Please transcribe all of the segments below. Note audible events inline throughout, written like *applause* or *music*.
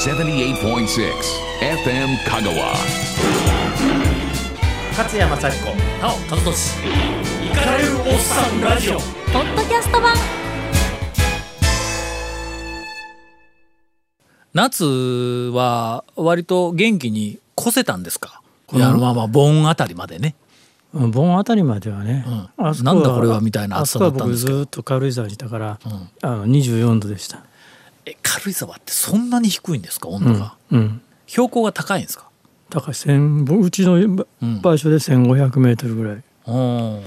78.6 FM Kagawa. 勝山幸子なお和俊。イカれるおっさんラジオ。ポッドキャスト版。夏は割と元気に越せたんですか？いやまあまあ盆あたりまでね。うん盆あたりまではね、うん。なんだこれはみたいな暑さだったんですけど。あそこは僕ずっと軽井沢にいたから、あの24度でした、え軽井沢ってそんなに低いんですか温度が、うん、標高が高いんですか？だから千うちの場所で1500メートルぐらい。うん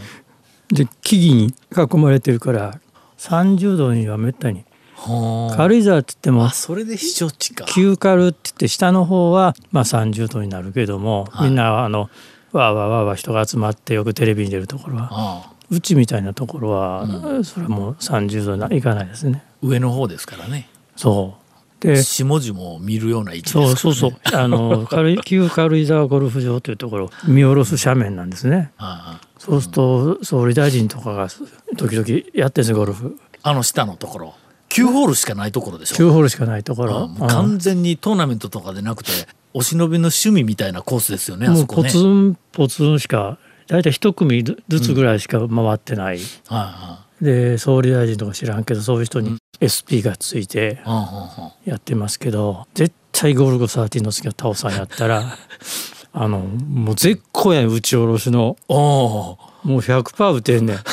で木々に囲まれてるから30度にはめったに。はあ軽井沢って言ってもあそれで避暑地か。旧軽って言って下の方はまあ30度になるけども、はい。みんなあのわーわーわーわー人が集まってよくテレビに出るところはうちみたいなところは、それはもう30度ないかないですね。上の方ですからねそう。で下々も見るような位置そうですから、ね、そうそう *laughs* あの旧軽井沢ゴルフ場というところ見下ろす斜面なんですね。そうすると総理大臣とかが時々やってるんですよゴルフ。あの下のところ。9ホールしかないところでしょ。9ホールしかないとこあろもう完全にトーナメントとかでなくてお忍びの趣味みたいなコースですよねあもそうこね。ポツンポツンしか大体一組ずつぐらいしか回ってない、はいはで総理大臣とか知らんけどそういう人に SP がついてやってますけど絶対ゴルゴ13の次はタオさんやったら *laughs* あのもう絶好やねん打ち下ろしの。もう100%打てんねん。*laughs*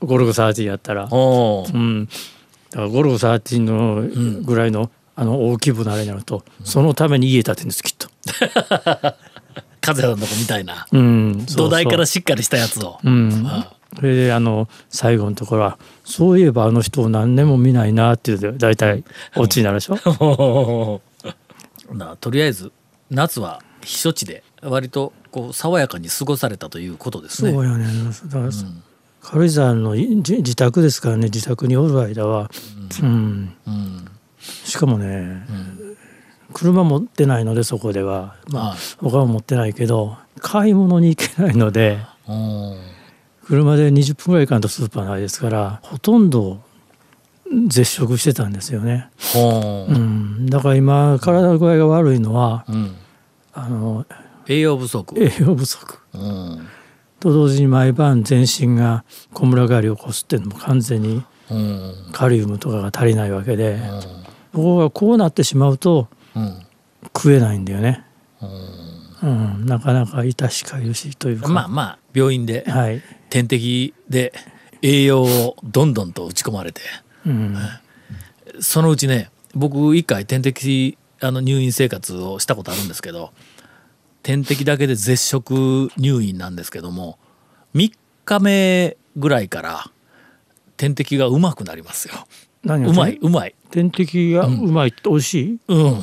ゴルゴ13やったら。うん。だからゴルゴ13のぐらいの、あの大規模なあれになると、そのために家建てるんですきっと。和也さんのとこみたいな。うん、そうそう。土台からしっかりしたやつを。うん、それであの最後のところは「そういえばあの人を何年も見ないな」って言うと大体オチになるでしょ？*laughs* なとりあえず夏は避暑地で割とこう爽やかに過ごされたということですね。そうやね。だから、軽井沢のいじ自宅ですからね自宅におる間は、うん。うん。しかもね、車持ってないのでそこでは。まあ、はい。他は持ってないけど買い物に行けないのでうん車で20分ぐらい行かんとスーパーないですからほとんど絶食してたんですよね。ほう。うん、だから今体具合が悪いのはうん。あの栄養不足。栄養不足。うん。と同時に毎晩全身がこむら返りを起こすっていうのも完全にうん。カリウムとかが足りないわけで、ここがこうなってしまうとうん。食えないんだよね。うん、なかなか致しかゆしというか、まあまあ病院で。はい、点滴で栄養をどんどんと打ち込まれてうん、そのうちね僕一回点滴あの入院生活をしたことあるんですけど点滴だけで絶食入院なんですけども3日目ぐらいから点滴がうまくなりますよ。うまいう？まい。点滴がうまいって美味しい、うん、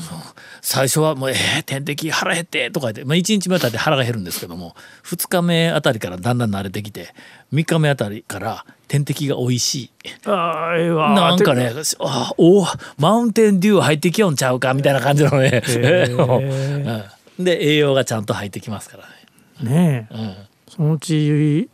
最初はもう「えー、点滴腹減って」とか言って、まあ、1日目あたりで腹が減るんですけども2日目あたりからだんだん慣れてきて3日目あたりから点滴が美味しい。ああええわなんかね、あおマウンテンデュー入ってきよんちゃうかみたいな感じのね、*laughs* うん。で栄養がちゃんと入ってきますからね。ねえ。うん。そのうち、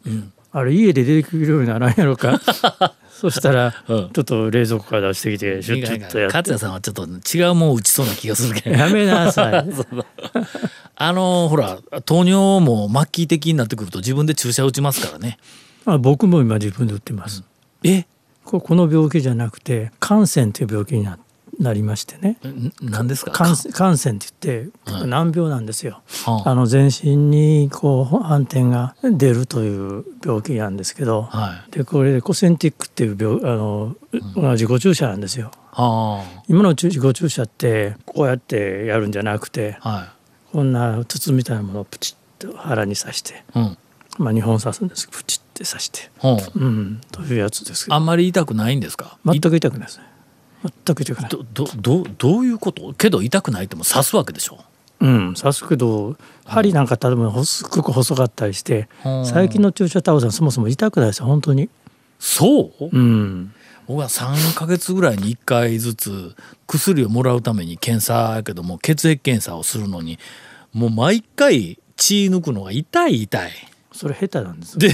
あれ家で出てくるようにならんやろか？*laughs* そしたら、*laughs* うん。ちょっと冷蔵庫から出してきてシュッとやって。勝也さんはちょっと違うもん打ちそうな気がするけど。*laughs* やめなさい。*laughs* あのほら糖尿も末期的になってくると自分で注射打ちますからね。あ僕も今自分で打ってます、え？ここの病気じゃなくて感染という病気にななりましてね。ん何ですか？感感染って言ってはい。難病なんですよ、はあ。あの全身にこう斑点が出るという病気なんですけど、はでこれでコセンティックっていう病あの、まあ自己注射なんですよ。は今の自己注射ってこうやってやるんじゃなくてあはこんな筒みたいなものをプチッと腹に刺して、いうん。まあ、2本刺すんですプチッて刺して、うん、というやつですけど。あんまり痛くないんですか？全く痛くないですね全く痛くない。どどどどういうこと？けど痛くないっても刺すわけでしょ？うん刺すけど針なんか例えばすっごく細かったりしてうん。最近の注射タオさんそもそも痛くないですよ本当に。そう、うん。僕は3ヶ月ぐらいに1回ずつ薬をもらうために検査やけども血液検査をするのにもう毎回血抜くのが痛い痛いそれ下手なんですで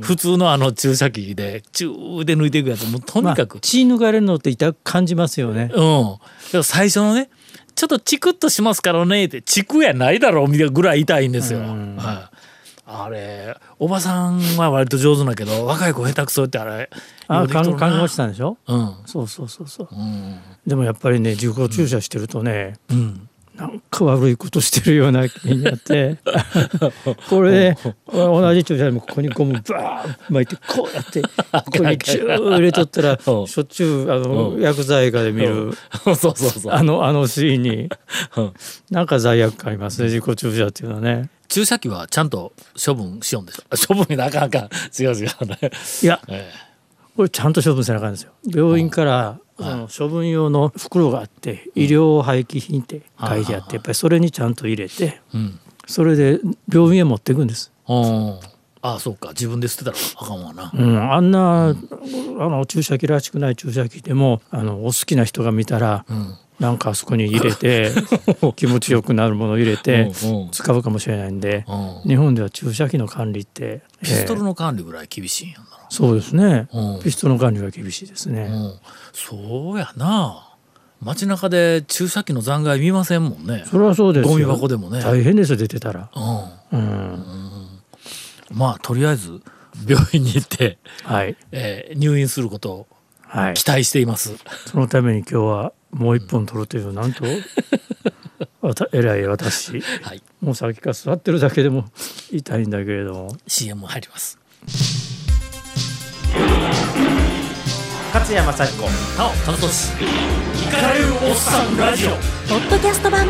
普通のあの注射器でチューで抜いていくやつもうとにかく、まあ血抜かれるのって痛く感じますよねうん。最初のね、ちょっとチクッとしますからねって、チクやないだろうみたいなぐらい痛いんですよ。うんはい。あれ、おばさんは割と上手だけど、若い子下手くそってあれ、あ看看護師さんでしょ？うん。そうそうそうそううん。でもやっぱりね自己注射してるとね、うん。なんか悪いことしてるような気になって。*laughs* これで同じ注射でもここにゴムバーン巻いてこうやって *laughs* ここにチュー入れとったらしう。んょっちゅうあの薬剤映画で見る。*laughs* あのあのシーンに。うん。なんか罪悪感ありますね自己注射っていうのはね。注射器はちゃんと処分しようんでしょ？処分なかなか違う違うね。いやえ。これちゃんと処分せなあかんですよ。病院からあの処分用の袋があって医療廃棄品って書いてあってやっぱりそれにちゃんと入れて。それで病院へ持っていくんです。うん。ああ、そうか。自分で捨てたらあかんわな。うん、あんな、あの注射器らしくない注射器でもあのお好きな人が見たら、んなんかあそこに入れて *laughs* 気持ちよくなるものを入れてうんうん使うかもしれないんで、うん。日本では注射器の管理って、ピストルえーの管理ぐらい厳しいんやんな。そうですね、うん。ピストルの管理は厳しいですね。うん、そうやな。街中で注射器の残骸見ませんもんね。それはそうですよ。ゴミ箱でもね。大変ですよ出てたら。うん。うん、まあとりあえず病院に行って、はい。えー入院することをはい。期待しています。そのために今日はもう一本取るというなんと？*laughs* わた偉い私。はい。もうさっきから座ってるだけでも痛いんだけれども。CM 入ります勝山幸子なお楽しイカれるおっさんラジオ。ポッドキャスト版。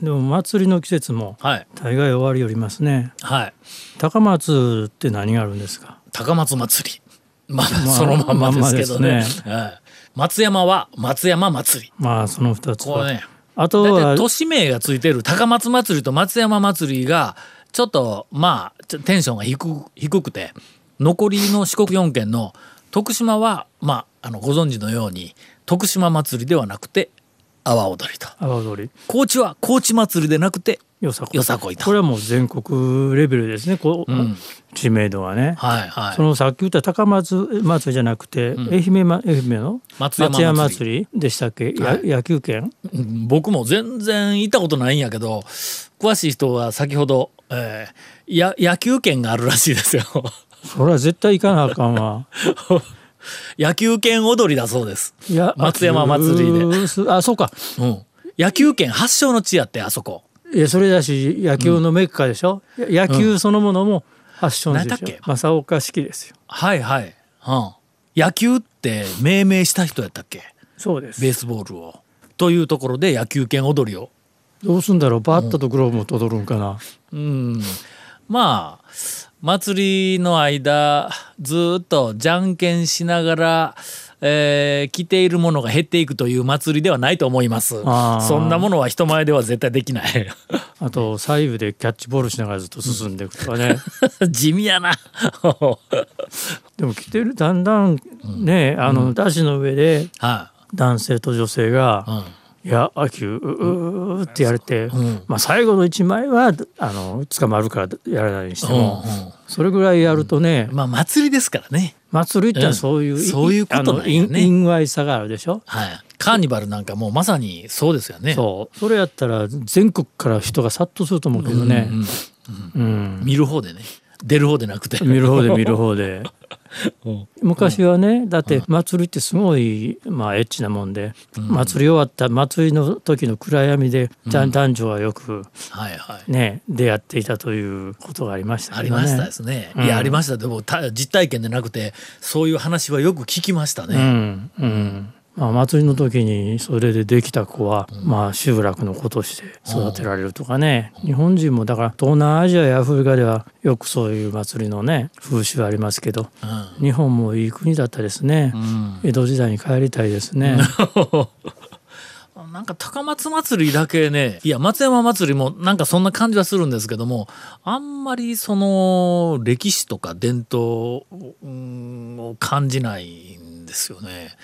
でも祭りの季節もはい。大概終わりよりますね。はい。高松って何があるんですか？高松祭り。まあ、まあそのまんまですけどね。まんまですはい。松山は松山祭り。まあその2つは、こうねあとは大体都市名がついてる高松祭りと松山祭りがちょっとまあテンションが低く低くて残りの四国4県の徳島はまああのご存知のように徳島祭りではなくて阿波踊りと。阿波踊り。高知は高知祭りでなくてよさこよさこいと。これはもう全国レベルですね。こう、ん。知名度はね、はいはい。そのさっき言った高松祭りじゃなくて、愛媛,、ま、愛媛の？松山祭り。祭りでしたっけ、やはい。野球拳うん僕も全然行ったことないんやけど詳しい人は先ほど、えーや野球券があるらしいですよ。それは絶対行かなあかんわ。*laughs* 野球券踊りだそうです。いや松山祭りで。であそうか。うん、野球圏発祥の地やってあそこ。いやそれだし野球のメッカでしょ、や野球そのものも発祥の地でしょ。何だっけ？正岡式ですよ。はいはい、うん、野球って命名した人やったっけ？そうです。ベースボールを。というところで野球券踊りをどうすんだろう？バットとグローブも届るんかな、うん。まあ祭りの間ずっとじゃんけんしながら、えー着ているものが減っていくという祭りではないと思います。そんなものは人前では絶対できない。*laughs* あと左右でキャッチボールしながらずっと進んでいくとかね、*laughs* 地味やな。*laughs* でも着てるだんだんね、あのダッシュの上では男性と女性がい、うん「いや秋ううう」ってやれて、ん。まあ、最後の一枚はあの捕まるからやらないにしても、うんうん。それぐらいやるとね、まあ祭りですからね。祭りってそういう、うんそういうことなんやね。因因愛さがあるでしょ？はい、カーニバルなんかもうまさにそうですよね。そう。それやったら全国から人が殺到すると思うけどね、うんうん見る方でね。出る方でなくて。見る方で見る方で。う *laughs* ん昔はねだって祭りってすごい、まあ、エッチなもんで、祭り終わった祭りの時の暗闇で男男女はよくはいはい。ね出会っていたということがありましたね。ありましたですね。うんいやありましたでもた実体験でなくてそういう話はよく聞きましたうね。んうんまあ、祭りの時にそれでできた子は、まあ、集落の子として育てられるとかね、日本人もだから東南アジアやアフリカではよくそういう祭りのね風習ありますけどうん。日本もいい国だったですね、うん。江戸時代に帰りたいですね。*laughs* なんか高松祭りだけねいや松山祭りもなんかそんな感じはするんですけどもあんまりその歴史とか伝統うんを感じないんですよね。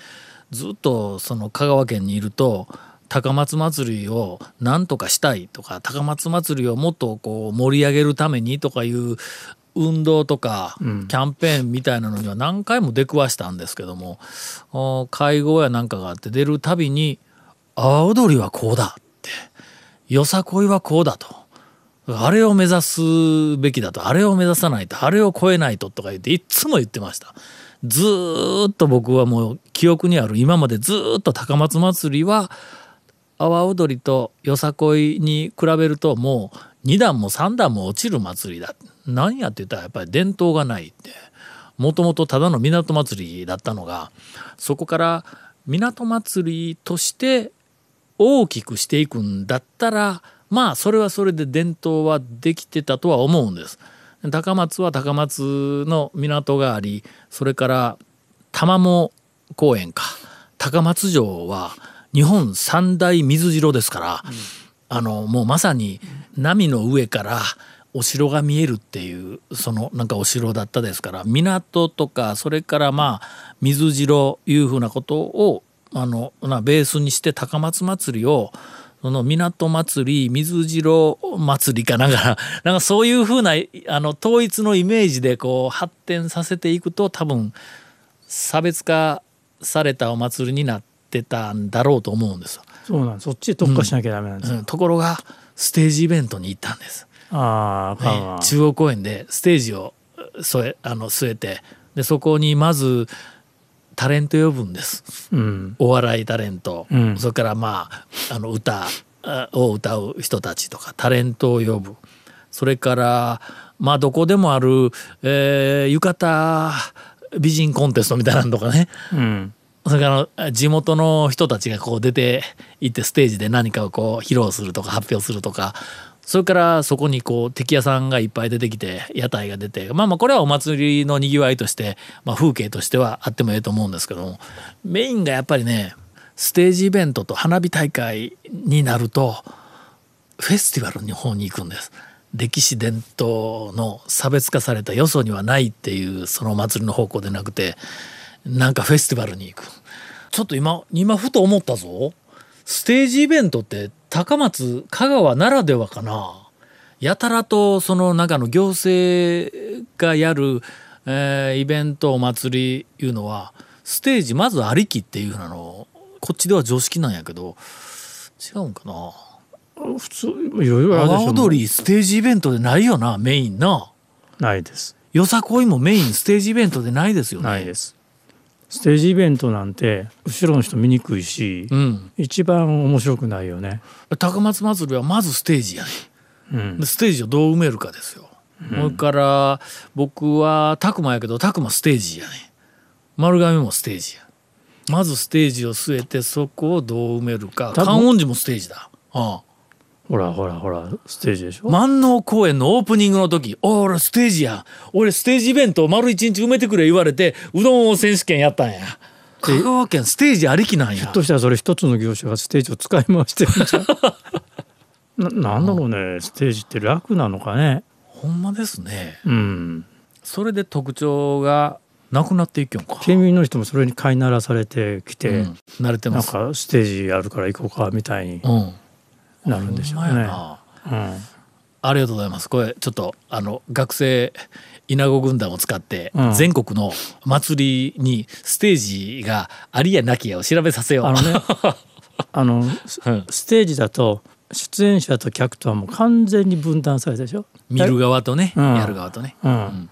ずっとその香川県にいると高松祭りをなんとかしたいとか高松祭りをもっとこう盛り上げるためにとかいう運動とかキャンペーンみたいなのには何回も出くわしたんですけどもお会合やなんかがあって出るたびに「阿波踊りはこうだ」って「よさこいはこうだ」と。あれを目指すべきだと。あれを目指さないと。あれを超えないと。とか言っていっつも言ってましたずっと僕はもう記憶にある今までずっと高松祭りは阿波踊りとよさこいに比べるともう2段も3段も落ちる祭りだ何やって言ったらやっぱり伝統がないってもともとただの港祭りだったのがそこから港祭りとして大きくしていくんだったらまあそれはそれで伝統はできてたとは思うんです。高松は高松の港がありそれから玉藻公園か。高松城は日本三大水城ですから、あのもうまさに波の上からお城が見えるっていうそのなんかお城だったですから港とかそれからまあ水城いうふうなことをあのなベースにして高松祭りをその港祭り水城祭りかなんかなんかそういうふうなあの統一のイメージでこう発展させていくと多分差別化されたお祭りになってたんだろうと思うんですよ。そうなんそっちに特化しなきゃダメなんですよ、うん。ところがステージイベントに行ったんです。あああかんわ中央公園でステージを添えあの据えてでそこにまずタレント呼ぶんです。うん。お笑いタレント、うん。それからまああの歌あを歌う人たちとかタレントを呼ぶ。それからまあどこでもある、えー浴衣美人コンテストみたいなのとかね。うん。それから地元の人たちがこう出て行ってステージで何かをこう披露するとか発表するとかそれからそこにこう敵屋さんがいっぱい出てきて屋台が出てまあまあこれはお祭りのにぎわいとして、まあ、風景としてはあってもええと思うんですけどもメインがやっぱりねステージイベントと花火大会になるとフェスティバルの方に行くんです。歴史伝統の差別化されたよそにはないっていうその祭りの方向でなくてなんかフェスティバルに行くちょっと今今ふと思ったぞステージイベントって高松香川ならではかな。やたらとその中の行政がやる、えーイベントお祭りいうのはステージまずありきっていうなの。こっちでは常識なんやけど違うんかな。普通いろいろあるでしょ阿波踊りステージイベントでないよなメインな。ないです。よさこいもメインステージイベントでないですよね。ないですステージイベントなんて後ろの人見にくいし、うん。一番面白くないよね。高松祭りはまずステージやね。うん。でステージをどう埋めるかですよ、それから僕は拓磨やけど拓磨ステージやね。丸亀もステージや。まずステージを据えてそこをどう埋めるか。観音寺もステージだ。ああほらほらほらステージでしょ、万能公園のオープニングの時「お俺ステージや。俺ステージイベントを丸一日埋めてくれ」言われてうどんを選手権やったんや。香川県ステージありきなんや。ひょっとしたらそれ一つの業者がステージを使い回してるんじゃん。*laughs* ななんだろうね。ステージって楽なのかね。ほんまですね。うん。それで特徴がなくなっていきよんか、県民の人もそれに飼いならされてきて、うん。慣れてなんますかステージあるから行こうかみたいにうんなるんでしょうね。ありがとうございます。これちょっとあの学生稲子軍団を使ってうん全国の祭りにステージがありやなきやを調べさせよう。あのね *laughs* あのステージだと出演者と客とはもう完全に分断されたでしょ？見る側とね、うんやる側とね。うん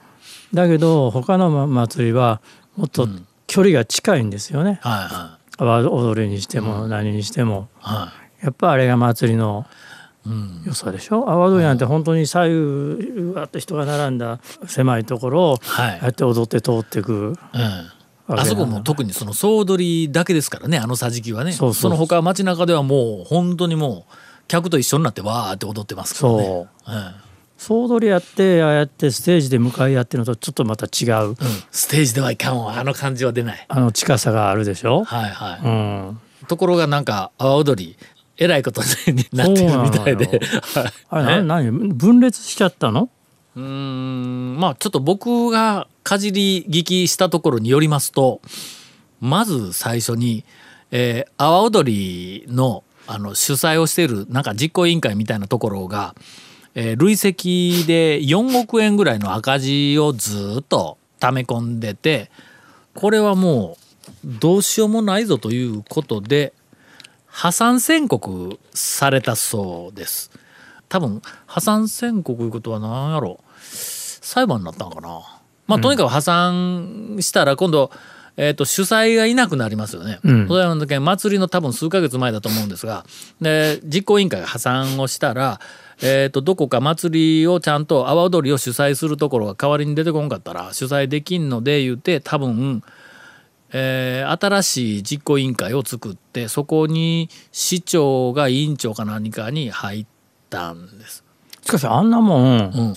だけど他のま祭りはもっと距離が近いんですよね。はいは阿波踊りにしても何にしても。いはやっぱあれが祭りの。良さでしょ？阿波踊りなんて本当に左右うわっと人が並んだ狭いところをはいやって踊って通っていくうん。あそこも特にその総踊りだけですからねあの桟敷はねそうそうの他街中ではもう本当にもう客と一緒になってわーって踊ってますからね。そううん総踊りやってああやってステージで向かい合ってるのとちょっとまた違ううん、ステージではいかんわあの感じは出ない。あの近さがあるでしょ？はいはい。うん、ところがなんか阿波踊りえらいことになってるみたいで。あれ何分裂しちゃったの？うーん。まあちょっと僕がかじり聞きしたところによりますとまず最初に、えー阿波踊りのあの主催をしているなんか実行委員会みたいなところが、えー累積で4億円ぐらいの赤字をずっと溜め込んでてこれはもうどうしようもないぞということで破産宣告されたそうです。多分破産宣告いうことは何やろ裁判になったのかな。まあとにかく破産したら今度、えー、と主催がいなくなりますよね。うん。それはの時祭りの多分数ヶ月前だと思うんですが。で実行委員会が破産をしたら、えー、とどこか祭りをちゃんと阿波踊りを主催するところが代わりに出てこんかったら主催できんので言うて多分えー新しい実行委員会を作ってそこに市長が委員長か何かに入ったんです。しかしあんなもん、うん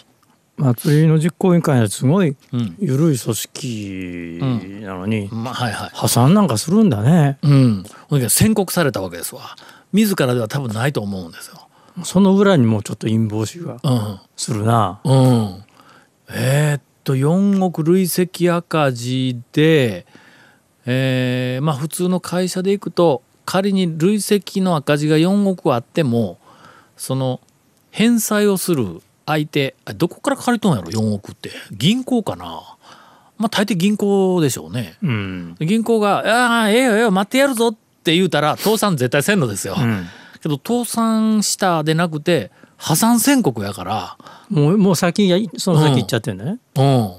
祭りの実行委員会はすごいうん緩い組織なのに、まあ、はいはい。破産なんかするんだねうん。宣告されたわけですわ。自らでは多分ないと思うんですよ。その裏にもちょっと陰謀視がうん。するな、うん。えーっと4億累積赤字で、えーまあ普通の会社でいくと仮に累積の赤字が4億あってもその返済をする相手あどこから借りとんやろ4億って。銀行かな。まあ大抵銀行でしょうね。うん。銀行が「ああええよええよ待ってやるぞ」って言うたら倒産絶対せんのですよ。うん。けど倒産したでなくて破産宣告やから。もうもう先がその先行っちゃってんだね、うん、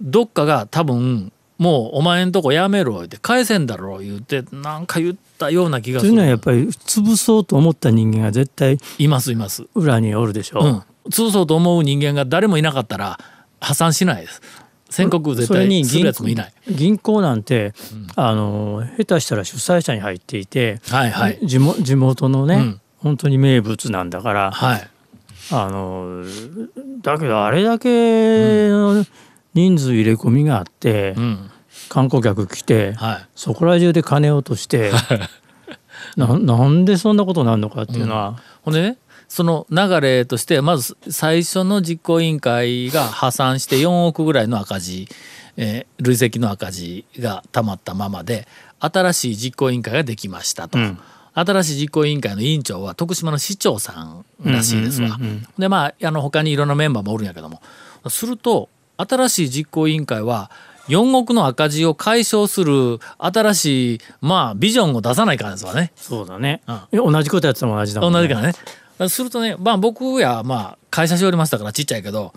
どっかが多分もうお前んとこやめろ言って返せんだろ言ってなんか言ったような気がする。というのはやっぱり潰そうと思った人間が絶対いますいます、裏におるでしょ、うん、潰そうと思う人間が誰もいなかったら破産しないです。宣告絶対する銀やつもいない。銀行なんて、あの下手したら主催者に入っていて、はいはい。地元地元のね、うん。本当に名物なんだから、はい。あのだけどあれだけの人数入れ込みがあって、うん。観光客来て、はい。そこら中で金を落としてななんでそんなことになるのかっていうのは、ほんでねその流れとしてまず最初の実行委員会が破産して4億ぐらいの赤字、えー累積の赤字がたまったままで新しい実行委員会ができましたと、うん。新しい実行委員会の委員長は徳島の市長さんらしいですわ。うんうんうんうん。でまああの他にいろんなメンバーもおるんやけども。すると新しい実行委員会は4億の赤字を解消する新しいまあビジョンを出さないからですわね。そうだね、うん同じことやってたも同じだもん、ね、同じからね。するとね、まあ僕やまあ会社しておりましたからちっちゃいけど、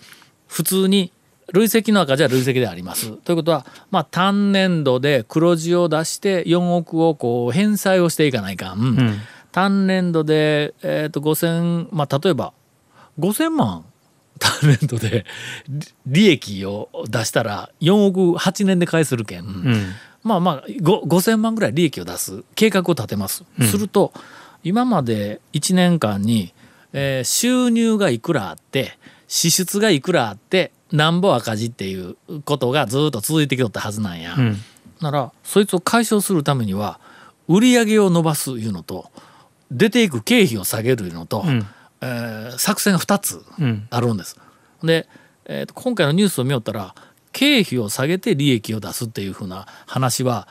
普通に累積の赤字は累積であります。ということは、まあ単年度で黒字を出して4億をこう返済をしていかないかん。うん単年度で、えー、と5000、まあ例えば5000万単年度で利利益を出したら4億8年で返せるけん。うんまあまあご5,000万ぐらい利益を出す計画を立てます。すると今まで1年間に、えー収入がいくらあって支出がいくらあってなんぼ赤字っていうことがずっと続いてきとったはずなんや。うんならそいつを解消するためには売り上げを伸ばすいうのと出ていく経費を下げるいうのと、うんえー作戦が2つうん。あるんです。で、えーと今回のニュースを見よったら経費を下げて利益を出すっていうふうな話は、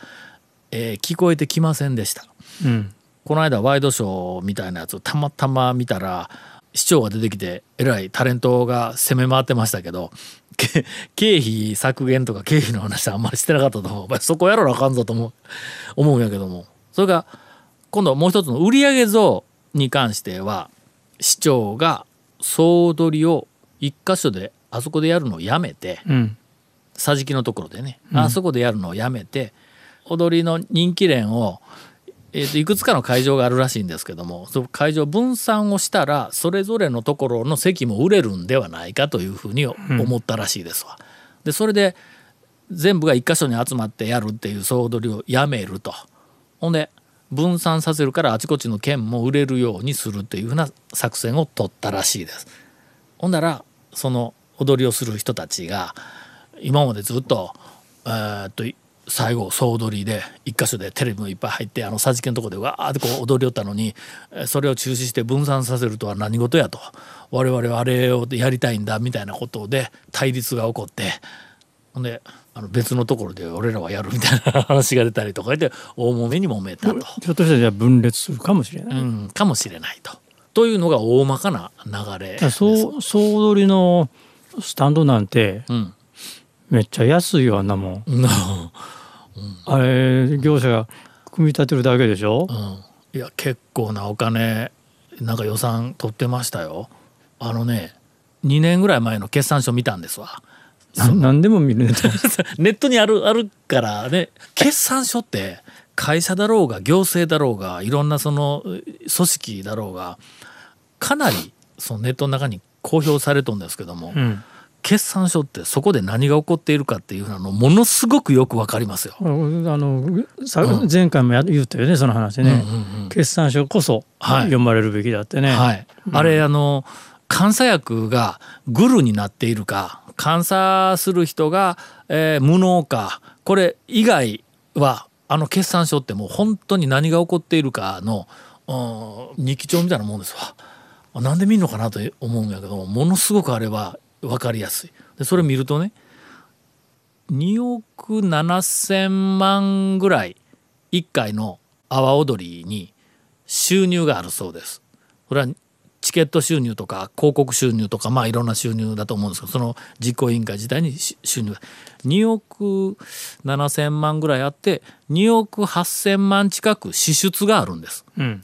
えー聞こえてきませんでした。うん。この間ワイドショーみたいなやつをたまたま見たら市長が出てきてえらいタレントが攻め回ってましたけどけ経費削減とか経費の話はあんまりしてなかったと思う。そこやらなあかんぞと思う。思うんやけども。それが今度もう一つの売上増に関しては市長が総取りを一箇所であそこでやるのをやめてうん桟敷のところでね、あそこでやるのをやめて踊りの人気連を、えーといくつかの会場があるらしいんですけどもその会場分散をしたらそれぞれのところの席も売れるんではないかというふうに思ったらしいですわ。でそれで全部が一箇所に集まってやるっていう総踊りをやめると。ほんで分散させるからあちこちの県も売れるようにするっていうふうな作戦を取ったらしいです。ほんならその踊りをする人たちが今までずっと,、えーっと最後総踊りで一箇所でテレビもいっぱい入ってあの桟敷のとこでわーってこう踊りよったのにそれを中止して分散させるとは何事やと我々はあれをやりたいんだみたいなことで対立が起こってほんであの別のところで俺らはやるみたいな話が出たりとかで大揉めに揉めたと、ひょっとしたらじゃあ分裂するかもしれない。うん、かもしれないと。というのが大まかな流れです。そう総取りのスタンドなんてうん、めっちゃ安いよあんなもん。うん *laughs* あれ業者が組み立てるだけでしょ？うん、いや結構なお金なんか予算取ってましたよあのね2年ぐらい前の決算書見たんですわな何でも見るねと。*laughs* ネットにあるあるからね。決算書って会社だろうが行政だろうがいろんなその組織だろうがかなりそのネットの中に公表されとんですけども、うん。決算書ってそこで何が起こっているかっていうのものすごくよくわかりますよ。あの前回もや言ったよねその話ね、うんうんうん決算書こそはい。読まれるべきだってね、はい、あれあの監査役がグルになっているか監査する人が、えー無能かこれ以外はあの決算書ってもう本当に何が起こっているかの、うん日記帳みたいなもんですわ。なんで見るのかなと思うんやけどものすごくあれは分かりやすい。でそれ見るとね2億7,000万ぐらい1回の阿波踊りに収入があるそうです。これはチケット収入とか広告収入とかまあいろんな収入だと思うんですけどその実行委員会自体にし収入が2億7,000万ぐらいあって2億8,000万近く支出があるんです。うん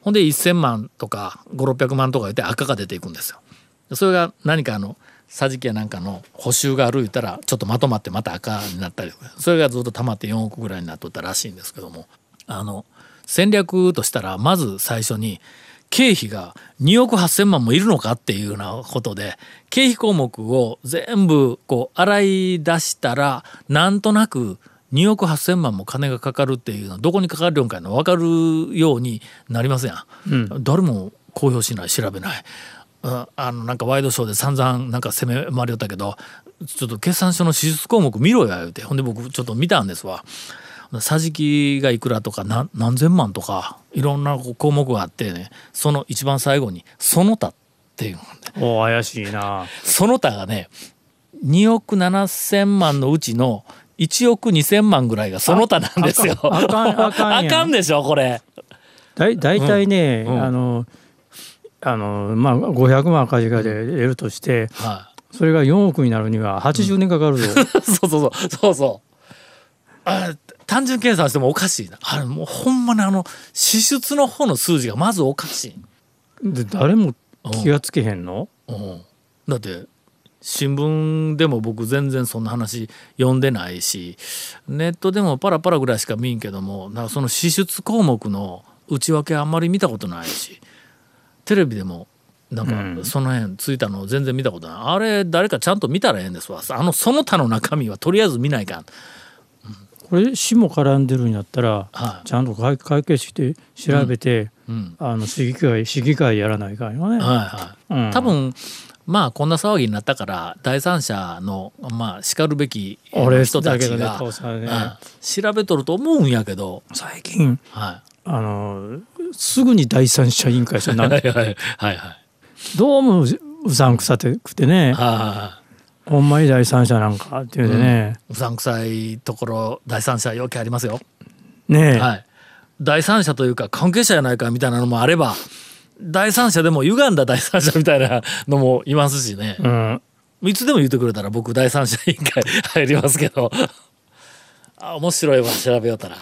ほんで1,000万とか5600万とか言って赤が出ていくんですよ。それが何かあの桟敷やなんかの補修がある言ったらちょっとまとまってまた赤になったりとかそれがずっと溜まって4億ぐらいになっとったらしいんですけどもあの戦略としたらまず最初に経費が2億8,000万もいるのかっていうようなことで経費項目を全部こう洗い出したらなんとなく2億8,000万も金がかかるっていうのはどこにかかるんかの分かるようになりますやん。誰も公表しない調べない。ああのなんかワイドショーで散々なんか攻め回りよったけどちょっと決算書の支出項目見ろや言うてほんで僕ちょっと見たんですわ。桟敷がいくらとか何何千万とかいろんな項目があってねその一番最後に「その他」っていうのがあってお怪しいな。その他がね2億7,000万のうちの1億2,000万ぐらいがその他なんですよ。ああかんあかん *laughs* あかんでしょこれ。だい大体ね、うんうん。あのあのまあ500万赤字がで得るとしてはそれが4億になるには80年かかるぞ、い、*laughs* そうそうそう。そうそう。あ単純計算してもおかしいな。あれもうほんまにあの支出の方の数字がまずおかしい。で誰も気がつけへんの、うん、だって新聞でも僕全然そんな話読んでないしネットでもパラパラぐらいしか見んけどもなんかその支出項目の内訳あんまり見たことないしテレビでもなんうん。かその辺ついたの全然見たことない、あれ誰かちゃんと見たらええんですわ。あのその他の中身はとりあえず見ないかんこれ市も絡んでるんやったらはい。ちゃんと会会計して調べて、うん。あの市議会市議会やらないかんよね、はいはい。うん。多分まあこんな騒ぎになったから第三者のまあしかるべき俺人たちが、ねうん調べとると思うんやけど、最近はあのすぐに第三者委員会してい、な *laughs* んはいはい。はいはい。どうもうさんくさくてね。はほんまに第三者なんかっていうね、い、うさんくさいところ第三者要件ありますよ、ねえ、はい、第三者というか関係者やないかみたいなのもあれば第三者でも歪んだ第三者みたいなのもいますしね、うん、いつでも言ってくれたら僕第三者委員会入りますけど。あ面白いわ調べよったら。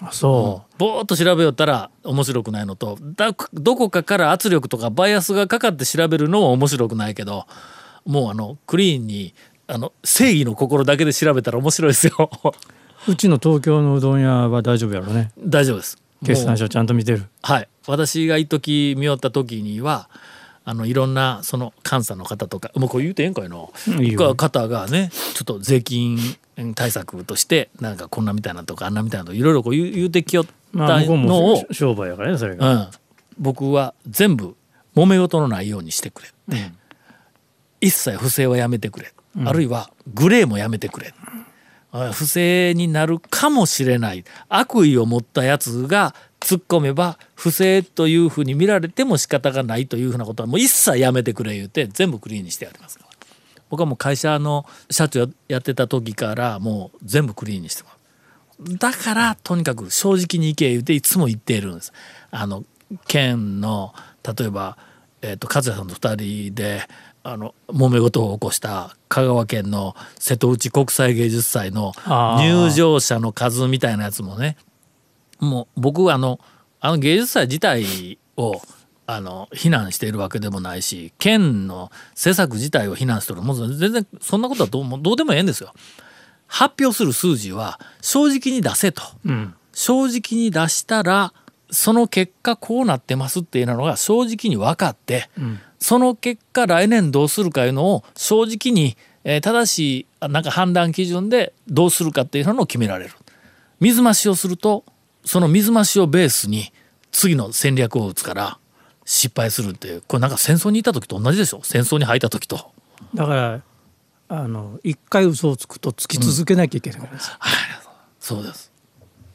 あそぼーっと調べよったら面白くないのと。だどこかから圧力とかバイアスがかかって調べるのも面白くないけどもうあのクリーンにあの正義の心だけで調べたら面白いですよ。う *laughs* うちの東京のうどん屋は大丈夫やろね。大丈夫です。決算書ちゃんと見てる。はい。私が一時見よった時にはあのいろんなその監査の方とかもうこれ言うてええんかいな、うん方がねちょっと税金対策としてなんかこんなみたいなとかあんなみたいなといろいろこう言う言うてきよったのを、も商売やからねそれが、うん、僕は全部揉め事のないようにしてくれって、一切不正はやめてくれ、あるいはグレーもやめてくれ、あ不正になるかもしれない。悪意を持ったやつが突っ込めば不正というふうに見られても仕方がないというふうなことはもう一切やめてくれ言うて全部クリーンにしてやりますから。僕はもう会社の社長やってた時からもう全部クリーンにしてもらうだからとにかく正直に行け言っていつも言っているんです。あの県の例えば、えー、と勝也さんと2人であの揉め事を起こした香川県の瀬戸内国際芸術祭の入場者の数みたいなやつもねもう僕はあのあの芸術祭自体をあの非難しているわけでもないし県の施策自体を非難してるもう全然そんなことはどうもどうでもええんですよ。発表する数字は正直に出せと。うん正直に出したらその結果こうなってますっていうのが正直に分かって、その結果来年どうするかいうのを正直に、えー正しいあなんか判断基準でどうするかっていうのを決められる。水増しをするとその水増しをベースに次の戦略を打つから失敗するっていうこれなんか戦争にいた時と同じでしょ？戦争に入った時と。だからあの一回嘘をつくとつき続けなきゃいけないからです、そうです。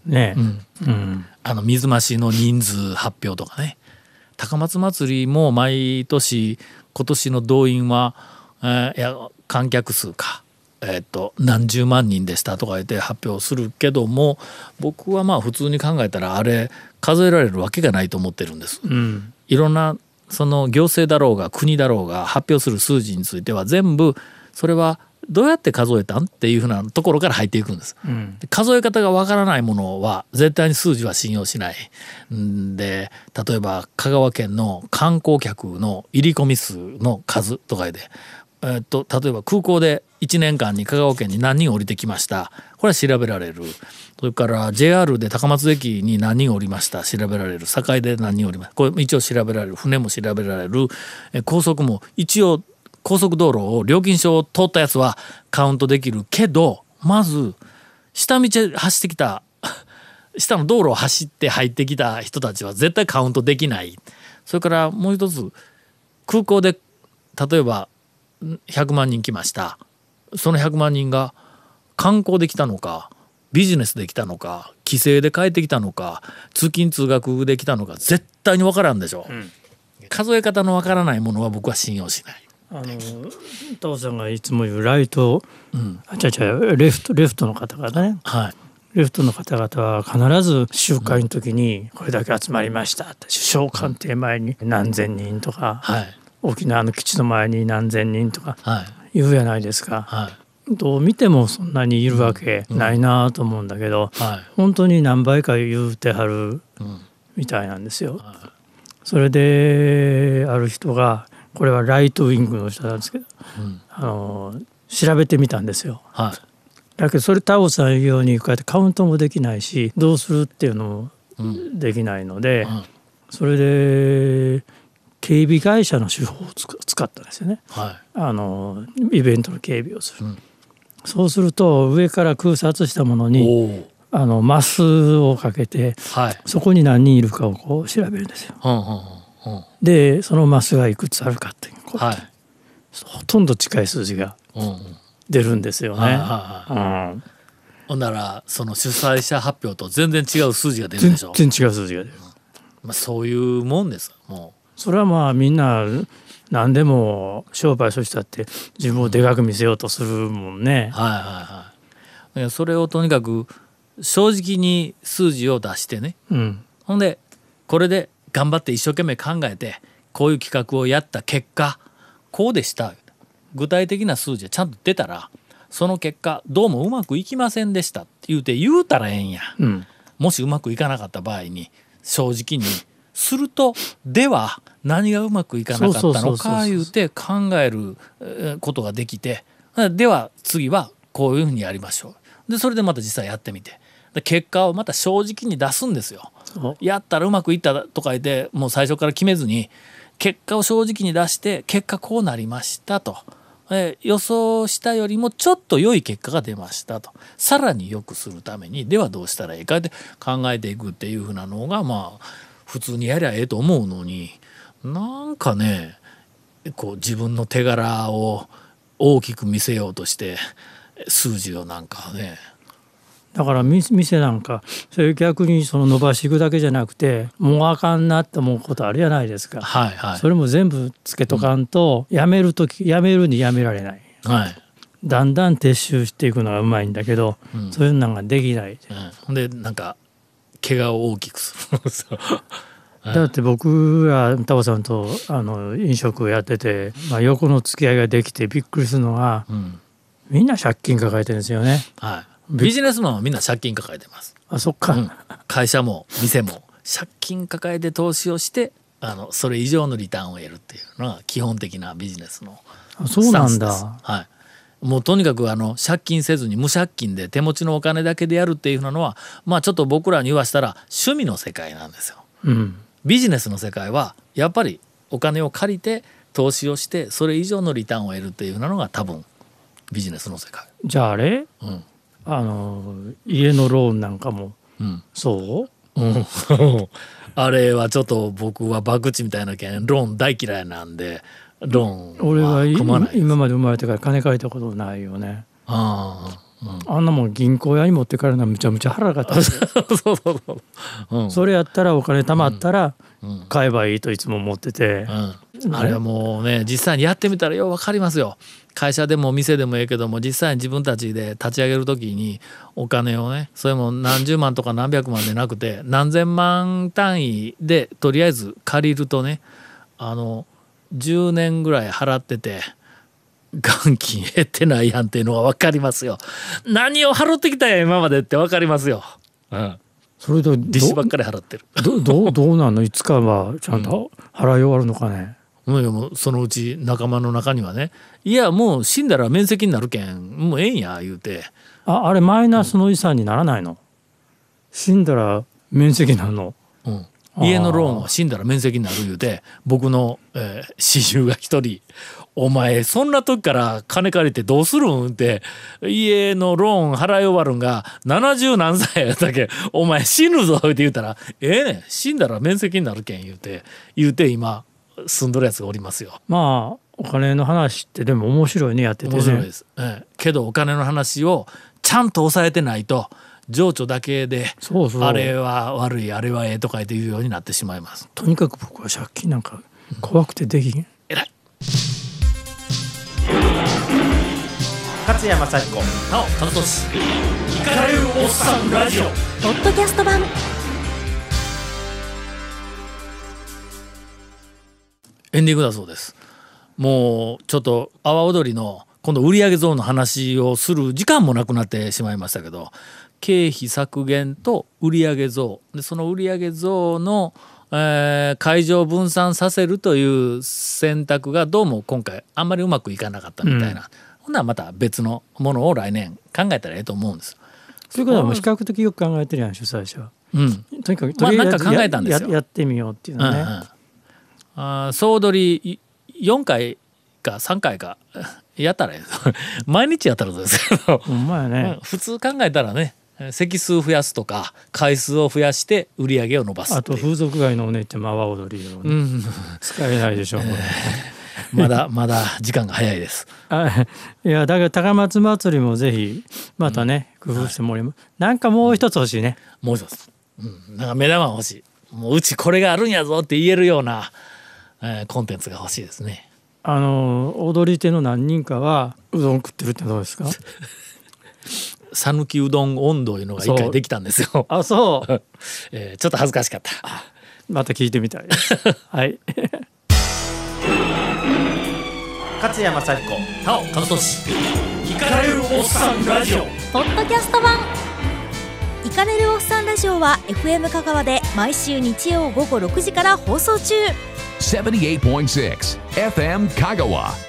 ねうん。あの水増しの人数発表とかね高松祭りも毎年今年の動員は、えーいや観客数か、えー、と何十万人でしたとか言って発表するけども僕はまあ普通に考えたらあれ数えられるわけがないと思ってるんです。うんいろんなその行政だろうが国だろうが発表する数字については全部それはどうやって数えたん？っていうふうなところから入っていくんです。うん。で数え方がわからないものは絶対に数字は信用しない。んで例えば香川県の観光客の入り込み数の数とかで、えっと例えば空港で1年間に香川県に何人降りてきました。これは調べられる。それから JR で高松駅に何人降りました。調べられる。堺で何人降りました。これ一応調べられる。船も調べられる。え高速も一応高速道路を料金所を通ったやつはカウントできるけどまず下道走ってきた *laughs* 下の道路を走って入ってきた人たちは絶対カウントできない。それからもう一つ空港で例えばん100万人来ました。その100万人が観光で来たのかビジネスで来たのか帰省で帰ってきたのか通勤通学で来たのか絶対に分からんでしょ、数え方の分からないものは僕は信用しない。あの父さんがいつも言うライト、あちゃちゃレフトレフトの方々ね。はい。レフトの方々は必ず集会の時にこれだけ集まりました。って首相官邸前に何千人とか、はい。沖縄の基地の前に何千人とかはい。言うじゃないですか。はい。どう見てもそんなにいるわけないなと思うんだけど、はい。本当に何倍か言うてはるうん。みたいなんですよ。それである人がこれはライトウィングの人なんですけど、うん。あの調べてみたんですよ。はい。だけどそれタオさん言うようにこうやってカウントもできないしどうするっていうのもできないので、うん。それで警備会社の手法を使ったんですよね。はい。あのイベントの警備をする、うん。そうすると上から空撮したものおにおあのマスをかけてはい。そこに何人いるかをこう調べるんですよ。うんうんうんうんでそのマスがいくつあるかってこうはい。ほとんど近い数字が出るんですよね、はいはいはいうん。ほんならその主催者発表と全然違う数字が出る全でしょ、然違う数字が出る。まあ、そういうもんですもそれはまあみんな何でも商売する人だって自分をでかく見せようとするもんね。う。はいはいはい。それをとにかく正直に数字を出してね。うん。ほんでこれで頑張って一生懸命考えてこういう企画をやった結果こうでした。具体的な数字がちゃんと出たらその結果どうもうまくいきませんでした。って言うて言うたらええんや。うん。もしうまくいかなかった場合に正直にするとでは何がうまくいかなかったのか言うて考えるえーことができてでは次はこういうふうにやりましょう。でそれでまた実際やってみて。で結果をまた正直に出すんですよ。やったらうまくいったとか言ってもう最初から決めずに結果を正直に出して結果こうなりましたと、えー予想したよりもちょっと良い結果が出ましたと。さらに良くするためにではどうしたらいいかで考えていくっていうふうなのがまあ普通にやりゃええと思うのになんかねこう自分の手柄を大きく見せようとして数字をなんかねだからみ店なんかそれ逆にその伸ばしていくだけじゃなくてもうあかんなって思うことあるじゃないですか。はいはいそれも全部つけとかんと、やめる時やめるにやめられない。はい、だんだん撤収していくのがうまいんだけど、そういうのができない。うん、でなんか怪我を大きくするそう *laughs* だって僕らタバさんとあの飲食をやってて、まあ、横の付き合いができてびっくりするのが、んみんな借金抱えてるんですよね。はい、ビジネスマンはみんな借金抱えてます、あそっか、うん、会社も店も。借金抱えて投資をしてあのそれ以上のリターンを得るっていうのが基本的なビジネスのあそうなんスタンスです。だ。はい。もうとにかくあの借金せずに無借金で手持ちのお金だけでやるっていうのはまあちょっと僕らに言わしたら趣味の世界なんですよ。うん、ビジネスの世界はやっぱりお金を借りて投資をしてそれ以上のリターンを得るっていうのが多分ビジネスの世界。じゃああれ？うんあの家のローンなんかも。うん。そう？うん、*laughs* あれはちょっと僕は博打みたいなけんローン大嫌いなんでローン俺は今まで生まれてから金借りたことないよね。ああ、あんなもん銀行屋に持ってからなむちゃむちゃ腹が立つ。*laughs* うん、そうそうそう、うん。それやったらお金貯まったら買えばいいといつも思ってて、うん、あれはもうね実際にやってみたらよう分かりますよ。会社でも店でもええけども実際に自分たちで立ち上げる時にお金をねそれも何十万とか何百万でなくて何千万単位でとりあえず借りるとねあの10年ぐらい払ってて元金減ってないやんっていうのが分かりますよ。何を払ってきたんや今までって分かりますよ、うん、それと利子ばっかり払ってる。どどうどうなんの？いつかはちゃんと払い終わるのかね、もうでもそのうち仲間の中にはね「いやもう死んだら面積になるけんもうええんや」言うて。ああれマイナスの遺産にならないの？死んだら面積なの？うん、家のローンは死んだら面積になる言うて僕の、えー、親友が一人「お前そんな時から金借りてどうするん?」って家のローン払い終わるんが70何歳やったけん「お前死ぬぞ」って言うたら「ええねん。死んだら面積になるけん」言うて。言うて今住んどるやつがおりますよ。まあお金の話ってでも面白いねやっててね。面白いです、ええ。けどお金の話をちゃんと抑えてないと情緒だけでそうそう。あれは悪いあれはええとか言うようになってしまいます。とにかく僕は借金なんか怖くてできん。えらい。勝山幸子。なお田中氏イカれるおっさんラジオ。ポッドキャスト版エンディングだそうです。もうちょっと阿波踊りの今度売上増の話をする時間もなくなってしまいましたけど経費削減と売上増。でその売上増の、えー会場を分散させるという選択がどうも今回あんまりうまくいかなかったみたいな、ほんならまた別のものを来年考えたらええと思うんです。そういうことはもう比較的よく考えてるやん主催者は。うん。とにかくまあとりえずなんか考えたんですやってみようっていうのね、うんうんあー総取り4回か3回か *laughs* やったらええ。*laughs* 毎日やったらです。けど、ね、うん普通考えたらね席数増やすとか回数を増やして売り上げを伸ばすあと風俗街のお姉ちゃんも阿波踊りをね、うん、使えないでしょう、これ。*laughs* まだまだ時間が早いです。あいやだから高松祭りもぜひまたね、工夫してもらいますなんかもう一つ欲しいね。もう一つ、うん、なんか目玉欲しい。もううちこれがあるんやぞって言えるような、えーコンテンツが欲しいですね。あの踊り手の何人かはうどん食ってるってどうですか？*laughs* 讃岐うどん温度いうのが一回できたんですよ。あそう。*laughs* えーちょっと恥ずかしかった。また聞いてみたい。*laughs* はい。勝山幸子なお金俊イカれるおっさんラジオ。ポッドキャスト版イカれるおっさんラジオは FM 香川で毎週日曜午後6時から放送中。78.6 FM 香川